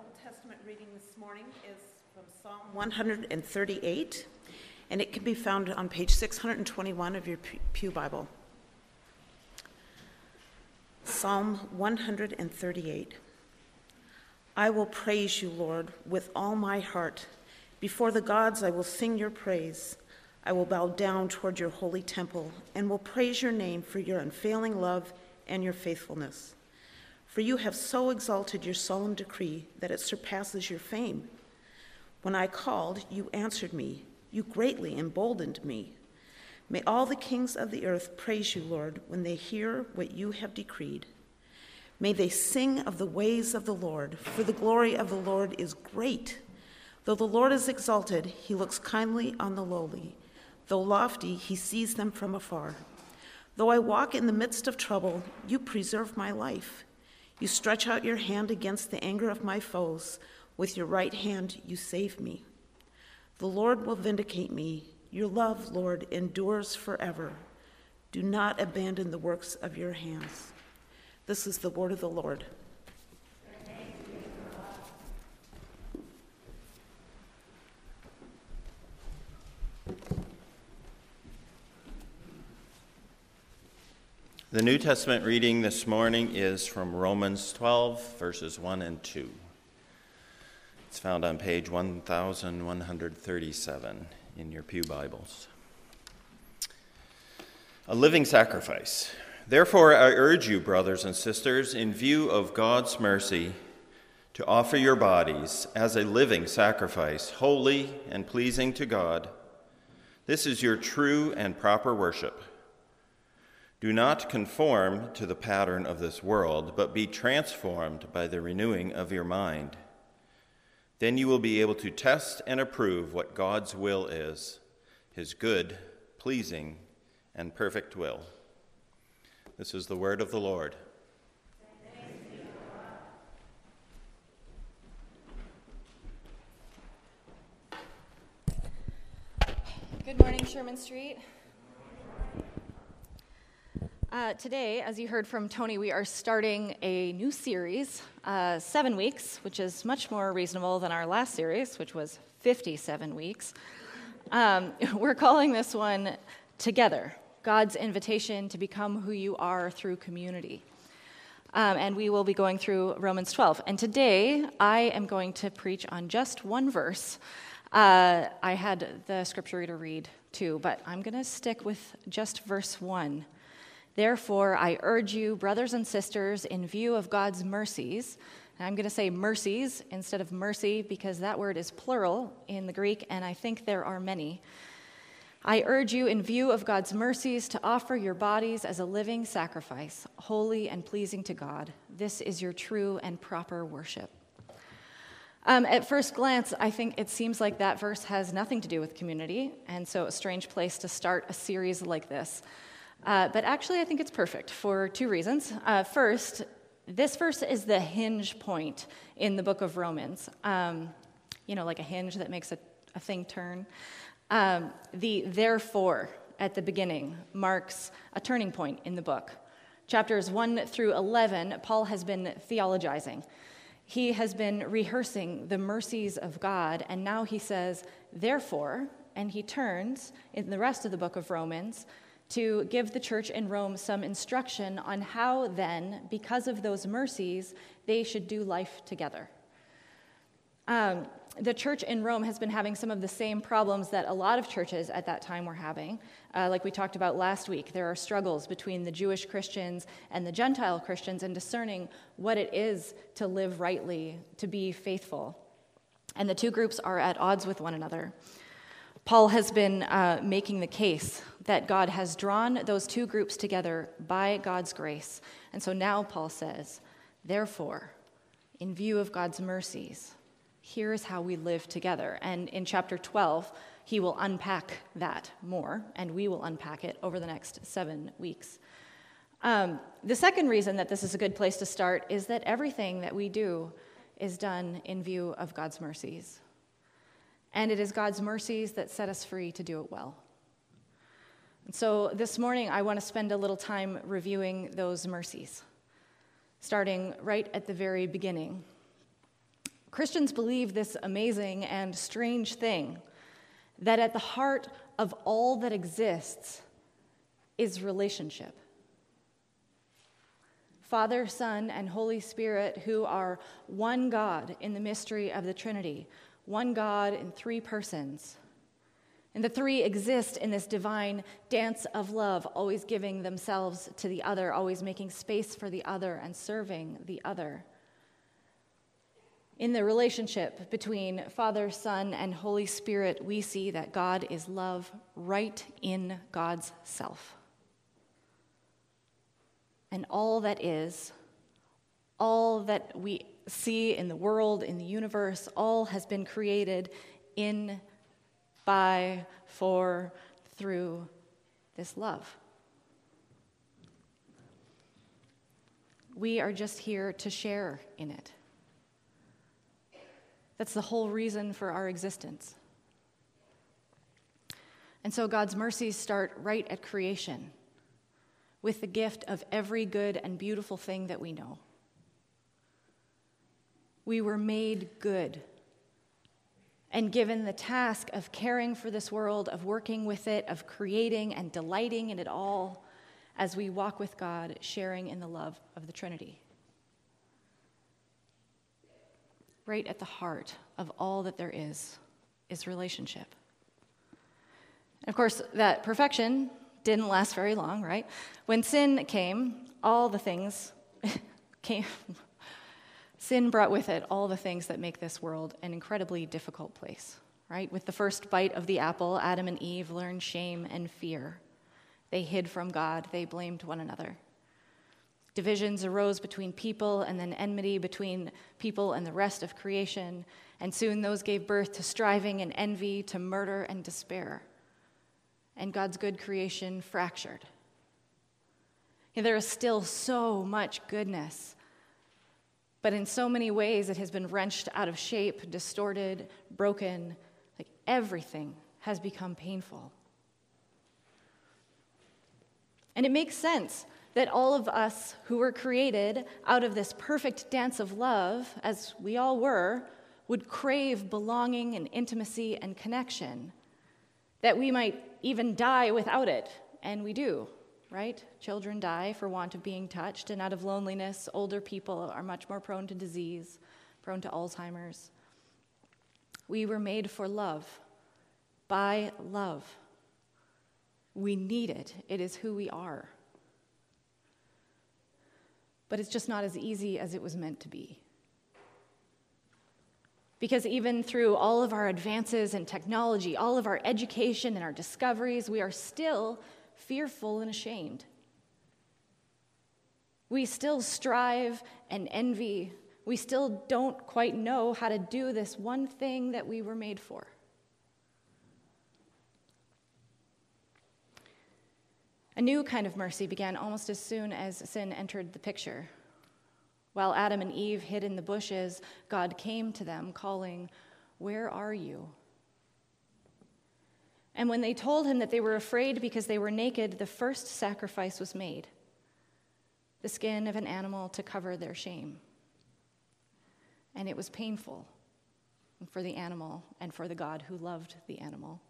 Old Testament reading this morning is from Psalm 138, and it can be found on page 621 of your Pew Bible. Psalm 138. I will praise you, Lord, with all my heart. Before the gods, I will sing your praise. I will bow down toward your holy temple and will praise your name for your unfailing love and your faithfulness. For you have so exalted your solemn decree that it surpasses your fame. When I called, you answered me. You greatly emboldened me. May all the kings of the earth praise you, Lord, when they hear what you have decreed. May they sing of the ways of the Lord, for the glory of the Lord is great. Though the Lord is exalted, he looks kindly on the lowly. Though lofty, he sees them from afar. Though I walk in the midst of trouble, you preserve my life. You stretch out your hand against the anger of my foes. With your right hand, you save me. The Lord will vindicate me. Your love, Lord, endures forever. Do not abandon the works of your hands. This is the word of the Lord. The New Testament reading this morning is from Romans 12, verses 1 and 2. It's found on page 1137 in your Pew Bibles. A living sacrifice. Therefore, I urge you, brothers and sisters, in view of God's mercy, to offer your bodies as a living sacrifice, holy and pleasing to God. This is your true and proper worship. Do not conform to the pattern of this world, but be transformed by the renewing of your mind. Then you will be able to test and approve what God's will is, his good, pleasing, and perfect will. This is the word of the Lord. Good morning, Sherman Street. Uh, today, as you heard from Tony, we are starting a new series, uh, seven weeks, which is much more reasonable than our last series, which was 57 weeks. Um, we're calling this one Together God's Invitation to Become Who You Are Through Community. Um, and we will be going through Romans 12. And today, I am going to preach on just one verse. Uh, I had the scripture reader read too, but I'm going to stick with just verse 1. Therefore, I urge you, brothers and sisters, in view of God's mercies, I'm going to say mercies instead of mercy because that word is plural in the Greek, and I think there are many. I urge you, in view of God's mercies, to offer your bodies as a living sacrifice, holy and pleasing to God. This is your true and proper worship. Um, at first glance, I think it seems like that verse has nothing to do with community, and so a strange place to start a series like this. Uh, but actually, I think it's perfect for two reasons. Uh, first, this verse is the hinge point in the book of Romans. Um, you know, like a hinge that makes a, a thing turn. Um, the therefore at the beginning marks a turning point in the book. Chapters 1 through 11, Paul has been theologizing. He has been rehearsing the mercies of God, and now he says, therefore, and he turns in the rest of the book of Romans to give the church in Rome some instruction on how, then, because of those mercies, they should do life together. Um, the church in Rome has been having some of the same problems that a lot of churches at that time were having. Uh, like we talked about last week, there are struggles between the Jewish Christians and the Gentile Christians in discerning what it is to live rightly, to be faithful. And the two groups are at odds with one another. Paul has been uh, making the case that God has drawn those two groups together by God's grace. And so now Paul says, therefore, in view of God's mercies, here is how we live together. And in chapter 12, he will unpack that more, and we will unpack it over the next seven weeks. Um, the second reason that this is a good place to start is that everything that we do is done in view of God's mercies. And it is God's mercies that set us free to do it well. And so this morning, I want to spend a little time reviewing those mercies, starting right at the very beginning. Christians believe this amazing and strange thing that at the heart of all that exists is relationship. Father, Son, and Holy Spirit, who are one God in the mystery of the Trinity, one God in three persons. And the three exist in this divine dance of love, always giving themselves to the other, always making space for the other and serving the other. In the relationship between Father, Son, and Holy Spirit, we see that God is love right in God's self. And all that is, all that we see in the world, in the universe, all has been created in, by, for, through this love. We are just here to share in it. That's the whole reason for our existence. And so God's mercies start right at creation with the gift of every good and beautiful thing that we know. We were made good and given the task of caring for this world, of working with it, of creating and delighting in it all as we walk with God, sharing in the love of the Trinity. right at the heart of all that there is is relationship. And of course, that perfection didn't last very long, right? When sin came, all the things came. Sin brought with it all the things that make this world an incredibly difficult place, right? With the first bite of the apple, Adam and Eve learned shame and fear. They hid from God, they blamed one another. Divisions arose between people, and then enmity between people and the rest of creation. And soon those gave birth to striving and envy, to murder and despair. And God's good creation fractured. And there is still so much goodness, but in so many ways it has been wrenched out of shape, distorted, broken. Like everything has become painful. And it makes sense that all of us who were created out of this perfect dance of love, as we all were, would crave belonging and intimacy and connection, that we might even die without it, and we do, right? Children die for want of being touched, and out of loneliness, older people are much more prone to disease, prone to Alzheimer's. We were made for love, by love. We need it, it is who we are but it's just not as easy as it was meant to be. Because even through all of our advances in technology, all of our education and our discoveries, we are still fearful and ashamed. We still strive and envy. We still don't quite know how to do this one thing that we were made for. A new kind of mercy began almost as soon as sin entered the picture. While Adam and Eve hid in the bushes, God came to them, calling, Where are you? And when they told him that they were afraid because they were naked, the first sacrifice was made the skin of an animal to cover their shame. And it was painful for the animal and for the God who loved the animal.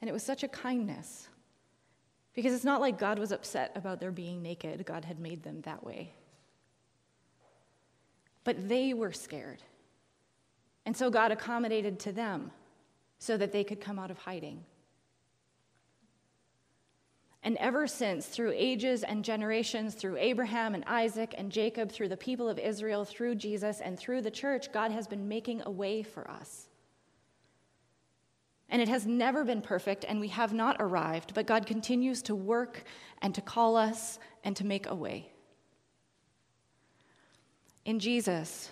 And it was such a kindness because it's not like God was upset about their being naked, God had made them that way. But they were scared. And so God accommodated to them so that they could come out of hiding. And ever since, through ages and generations, through Abraham and Isaac and Jacob, through the people of Israel, through Jesus, and through the church, God has been making a way for us. And it has never been perfect, and we have not arrived, but God continues to work and to call us and to make a way. In Jesus,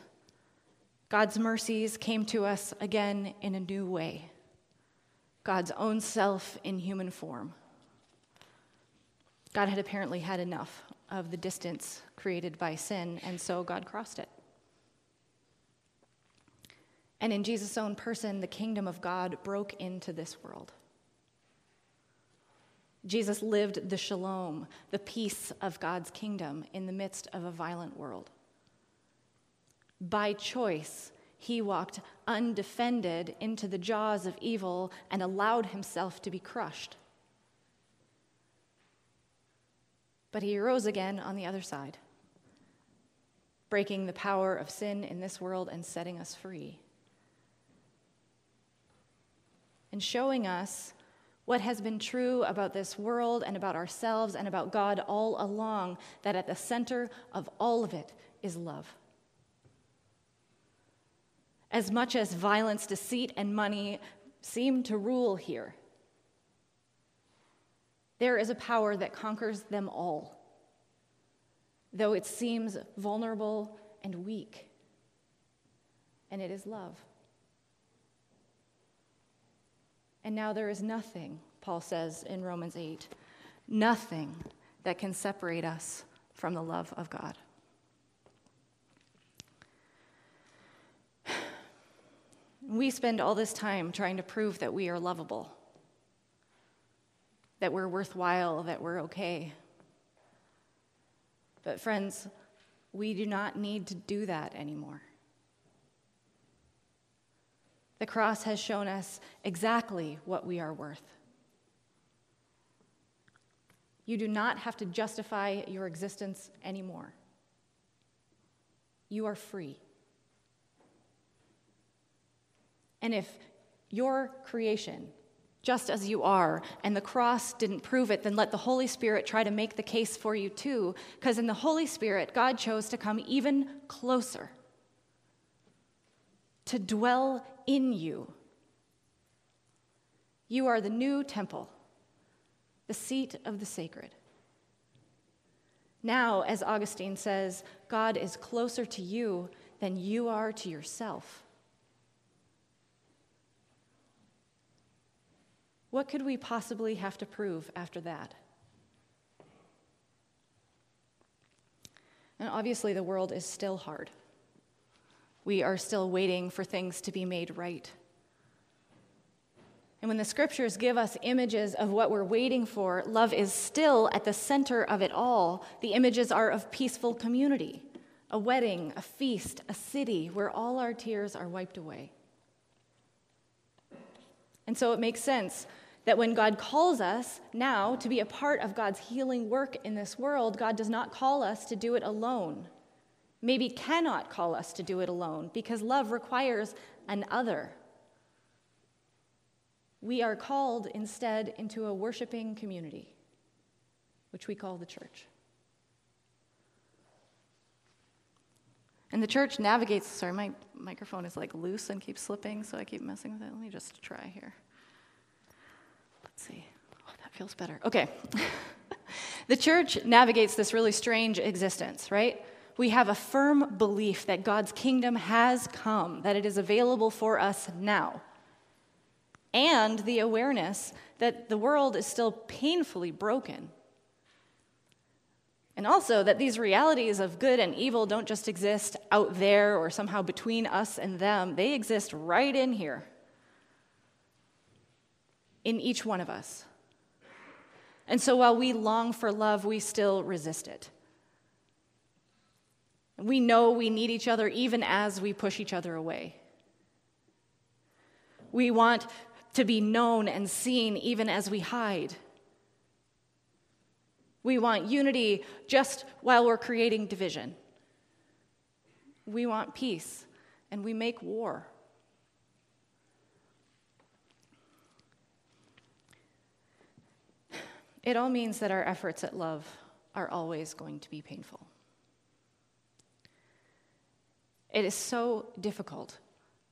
God's mercies came to us again in a new way God's own self in human form. God had apparently had enough of the distance created by sin, and so God crossed it. And in Jesus' own person, the kingdom of God broke into this world. Jesus lived the shalom, the peace of God's kingdom in the midst of a violent world. By choice, he walked undefended into the jaws of evil and allowed himself to be crushed. But he rose again on the other side, breaking the power of sin in this world and setting us free. And showing us what has been true about this world and about ourselves and about God all along that at the center of all of it is love. As much as violence, deceit, and money seem to rule here, there is a power that conquers them all, though it seems vulnerable and weak, and it is love. And now there is nothing, Paul says in Romans 8, nothing that can separate us from the love of God. We spend all this time trying to prove that we are lovable, that we're worthwhile, that we're okay. But, friends, we do not need to do that anymore. The cross has shown us exactly what we are worth. You do not have to justify your existence anymore. You are free. And if your creation, just as you are, and the cross didn't prove it, then let the Holy Spirit try to make the case for you too, because in the Holy Spirit, God chose to come even closer to dwell in you. You are the new temple, the seat of the sacred. Now, as Augustine says, God is closer to you than you are to yourself. What could we possibly have to prove after that? And obviously, the world is still hard. We are still waiting for things to be made right. And when the scriptures give us images of what we're waiting for, love is still at the center of it all. The images are of peaceful community, a wedding, a feast, a city where all our tears are wiped away. And so it makes sense that when God calls us now to be a part of God's healing work in this world, God does not call us to do it alone maybe cannot call us to do it alone because love requires an other. We are called instead into a worshiping community, which we call the church. And the church navigates, sorry, my microphone is like loose and keeps slipping, so I keep messing with it. Let me just try here. Let's see. Oh, that feels better. Okay. the church navigates this really strange existence, right? we have a firm belief that God's kingdom has come, that it is available for us now, and the awareness that the world is still painfully broken. And also that these realities of good and evil don't just exist out there or somehow between us and them, they exist right in here, in each one of us. And so while we long for love, we still resist it. We know we need each other even as we push each other away. We want to be known and seen even as we hide. We want unity just while we're creating division. We want peace, and we make war. It all means that our efforts at love are always going to be painful. It is so difficult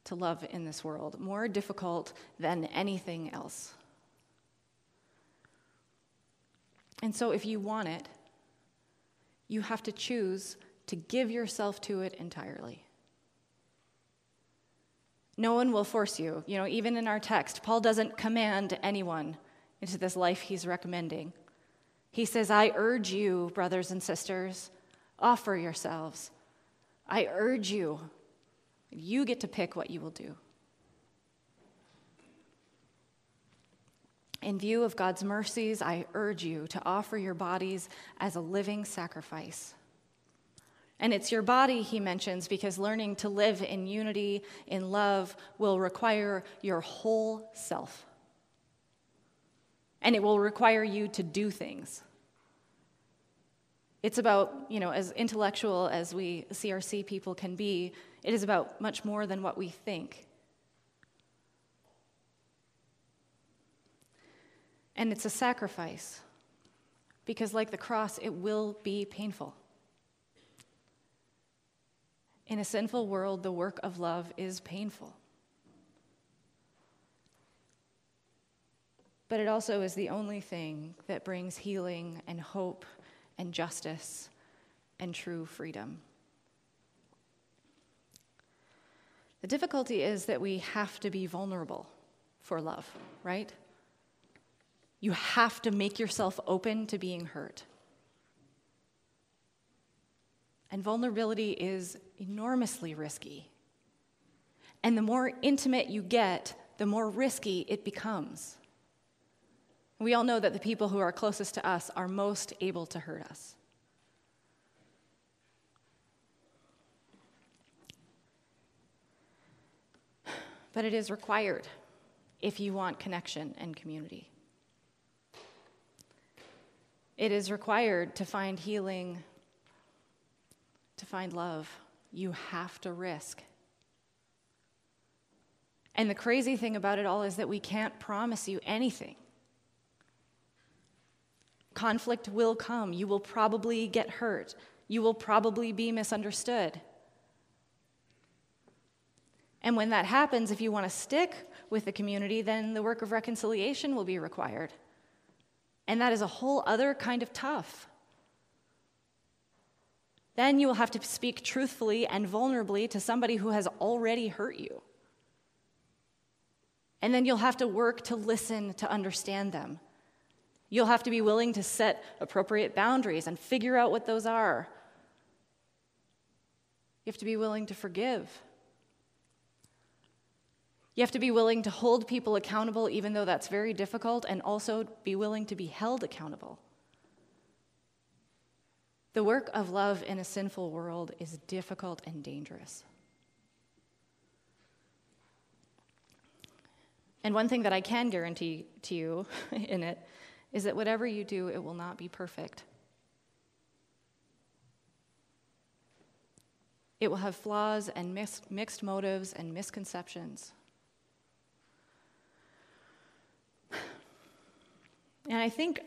to love in this world, more difficult than anything else. And so, if you want it, you have to choose to give yourself to it entirely. No one will force you. You know, even in our text, Paul doesn't command anyone into this life he's recommending. He says, I urge you, brothers and sisters, offer yourselves I urge you, you get to pick what you will do. In view of God's mercies, I urge you to offer your bodies as a living sacrifice. And it's your body, he mentions, because learning to live in unity, in love, will require your whole self. And it will require you to do things. It's about, you know, as intellectual as we CRC people can be, it is about much more than what we think. And it's a sacrifice, because like the cross, it will be painful. In a sinful world, the work of love is painful. But it also is the only thing that brings healing and hope and justice and true freedom. The difficulty is that we have to be vulnerable for love, right? You have to make yourself open to being hurt. And vulnerability is enormously risky. And the more intimate you get, the more risky it becomes. We all know that the people who are closest to us are most able to hurt us. But it is required if you want connection and community. It is required to find healing to find love, you have to risk. And the crazy thing about it all is that we can't promise you anything. Conflict will come. You will probably get hurt. You will probably be misunderstood. And when that happens, if you want to stick with the community, then the work of reconciliation will be required. And that is a whole other kind of tough. Then you will have to speak truthfully and vulnerably to somebody who has already hurt you. And then you'll have to work to listen to understand them. You'll have to be willing to set appropriate boundaries and figure out what those are. You have to be willing to forgive. You have to be willing to hold people accountable, even though that's very difficult, and also be willing to be held accountable. The work of love in a sinful world is difficult and dangerous. And one thing that I can guarantee to you in it is that whatever you do, it will not be perfect. It will have flaws and mixed motives and misconceptions. And I think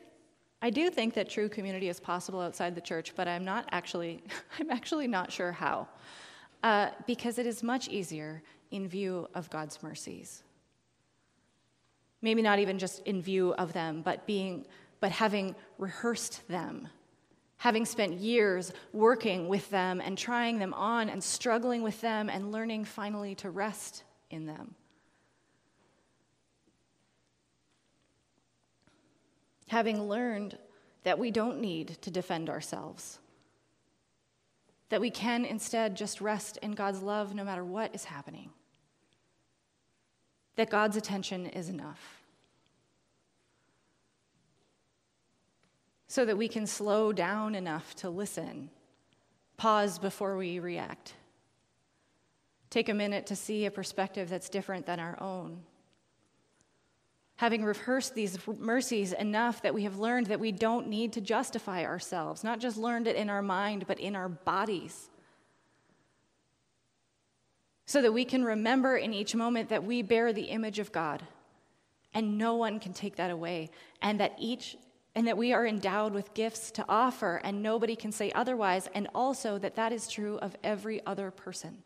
I do think that true community is possible outside the church, but I'm not actually, I'm actually not sure how. Uh, because it is much easier in view of God's mercies. Maybe not even just in view of them, but being, but having rehearsed them, having spent years working with them and trying them on and struggling with them and learning finally to rest in them. having learned that we don't need to defend ourselves, that we can instead just rest in God's love no matter what is happening, that God's attention is enough. So that we can slow down enough to listen, pause before we react, take a minute to see a perspective that's different than our own having rehearsed these mercies enough that we have learned that we don't need to justify ourselves, not just learned it in our mind, but in our bodies. So that we can remember in each moment that we bear the image of God and no one can take that away, and that each and that we are endowed with gifts to offer and nobody can say otherwise, and also that that is true of every other person.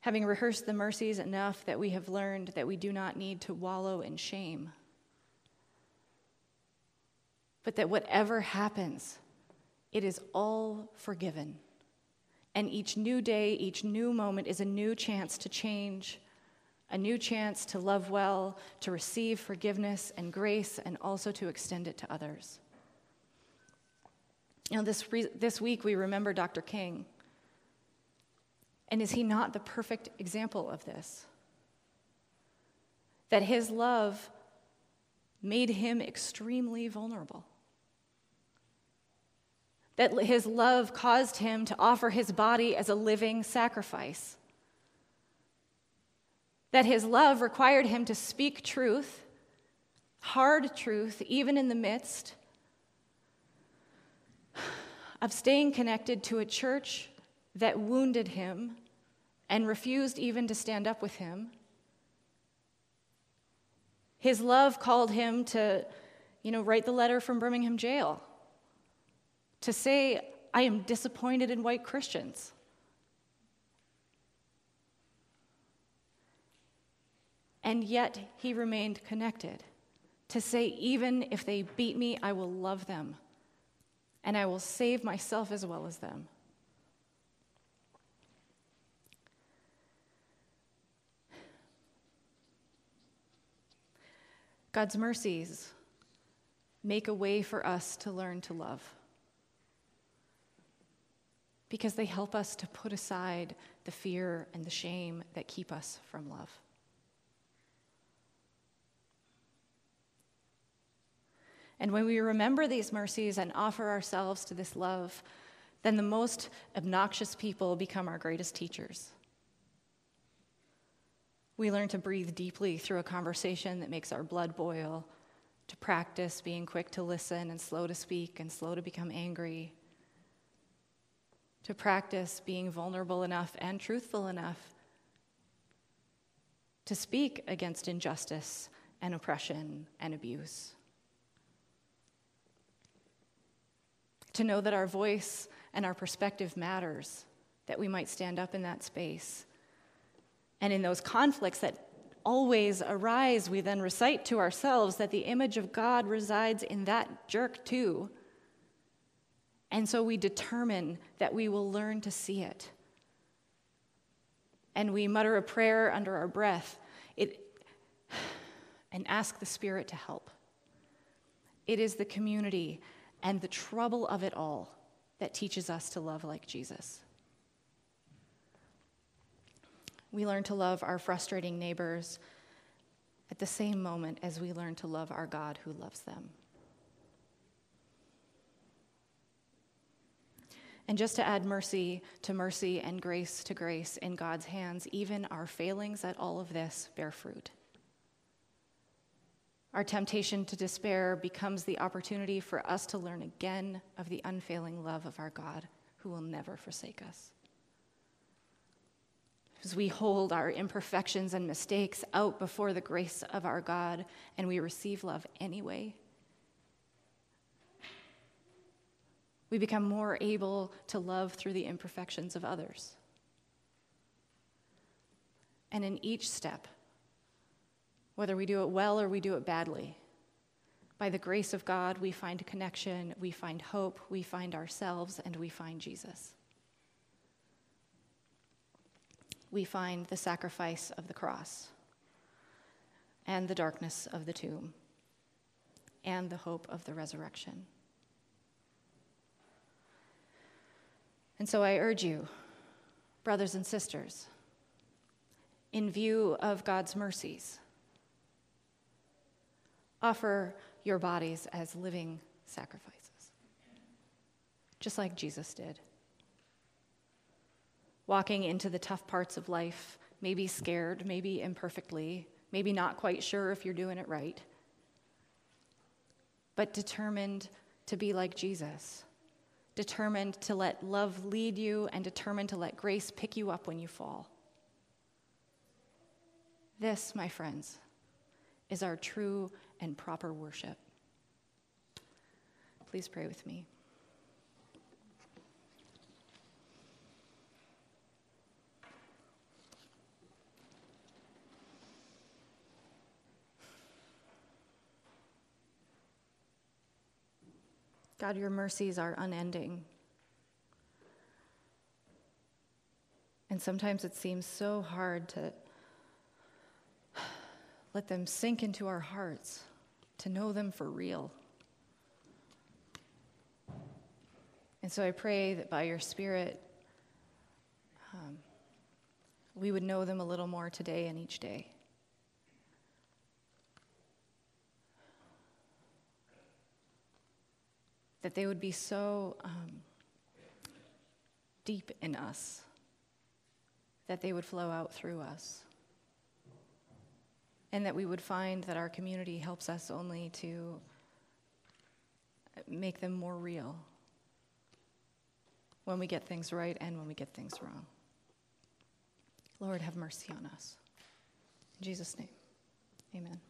having rehearsed the mercies enough that we have learned that we do not need to wallow in shame, but that whatever happens, it is all forgiven. And each new day, each new moment is a new chance to change, a new chance to love well, to receive forgiveness and grace, and also to extend it to others. You know, this, re- this week we remember Dr. King. And is he not the perfect example of this? That his love made him extremely vulnerable. That his love caused him to offer his body as a living sacrifice, that his love required him to speak truth, hard truth, even in the midst of staying connected to a church that wounded him and refused even to stand up with him. His love called him to, you know, write the letter from Birmingham jail, to say, I am disappointed in white Christians. And yet he remained connected to say, even if they beat me, I will love them and I will save myself as well as them. God's mercies make a way for us to learn to love because they help us to put aside the fear and the shame that keep us from love. And when we remember these mercies and offer ourselves to this love, then the most obnoxious people become our greatest teachers. We learn to breathe deeply through a conversation that makes our blood boil, to practice being quick to listen and slow to speak and slow to become angry, to practice being vulnerable enough and truthful enough to speak against injustice and oppression and abuse. to know that our voice and our perspective matters, that we might stand up in that space. And in those conflicts that always arise, we then recite to ourselves that the image of God resides in that jerk too. And so we determine that we will learn to see it. And we mutter a prayer under our breath it, and ask the Spirit to help. It is the community and the trouble of it all that teaches us to love like Jesus. We learn to love our frustrating neighbors at the same moment as we learn to love our God who loves them. And just to add mercy to mercy and grace to grace in God's hands, even our failings at all of this bear fruit. Our temptation to despair becomes the opportunity for us to learn again of the unfailing love of our God who will never forsake us. As we hold our imperfections and mistakes out before the grace of our God and we receive love anyway, we become more able to love through the imperfections of others. And in each step, whether we do it well or we do it badly. By the grace of God, we find connection, we find hope, we find ourselves, and we find Jesus. We find the sacrifice of the cross, and the darkness of the tomb, and the hope of the resurrection. And so I urge you, brothers and sisters, in view of God's mercies, offer your bodies as living sacrifices, just like Jesus did. Walking into the tough parts of life, maybe scared, maybe imperfectly, maybe not quite sure if you're doing it right, but determined to be like Jesus, determined to let love lead you, and determined to let grace pick you up when you fall. This, my friends, is our true and proper worship. Please pray with me. God, your mercies are unending. And sometimes it seems so hard to let them sink into our hearts to know them for real. And so I pray that by your Spirit, um, we would know them a little more today and each day. That they would be so um, deep in us, that they would flow out through us. And that we would find that our community helps us only to make them more real when we get things right and when we get things wrong. Lord, have mercy on us. In Jesus' name, amen.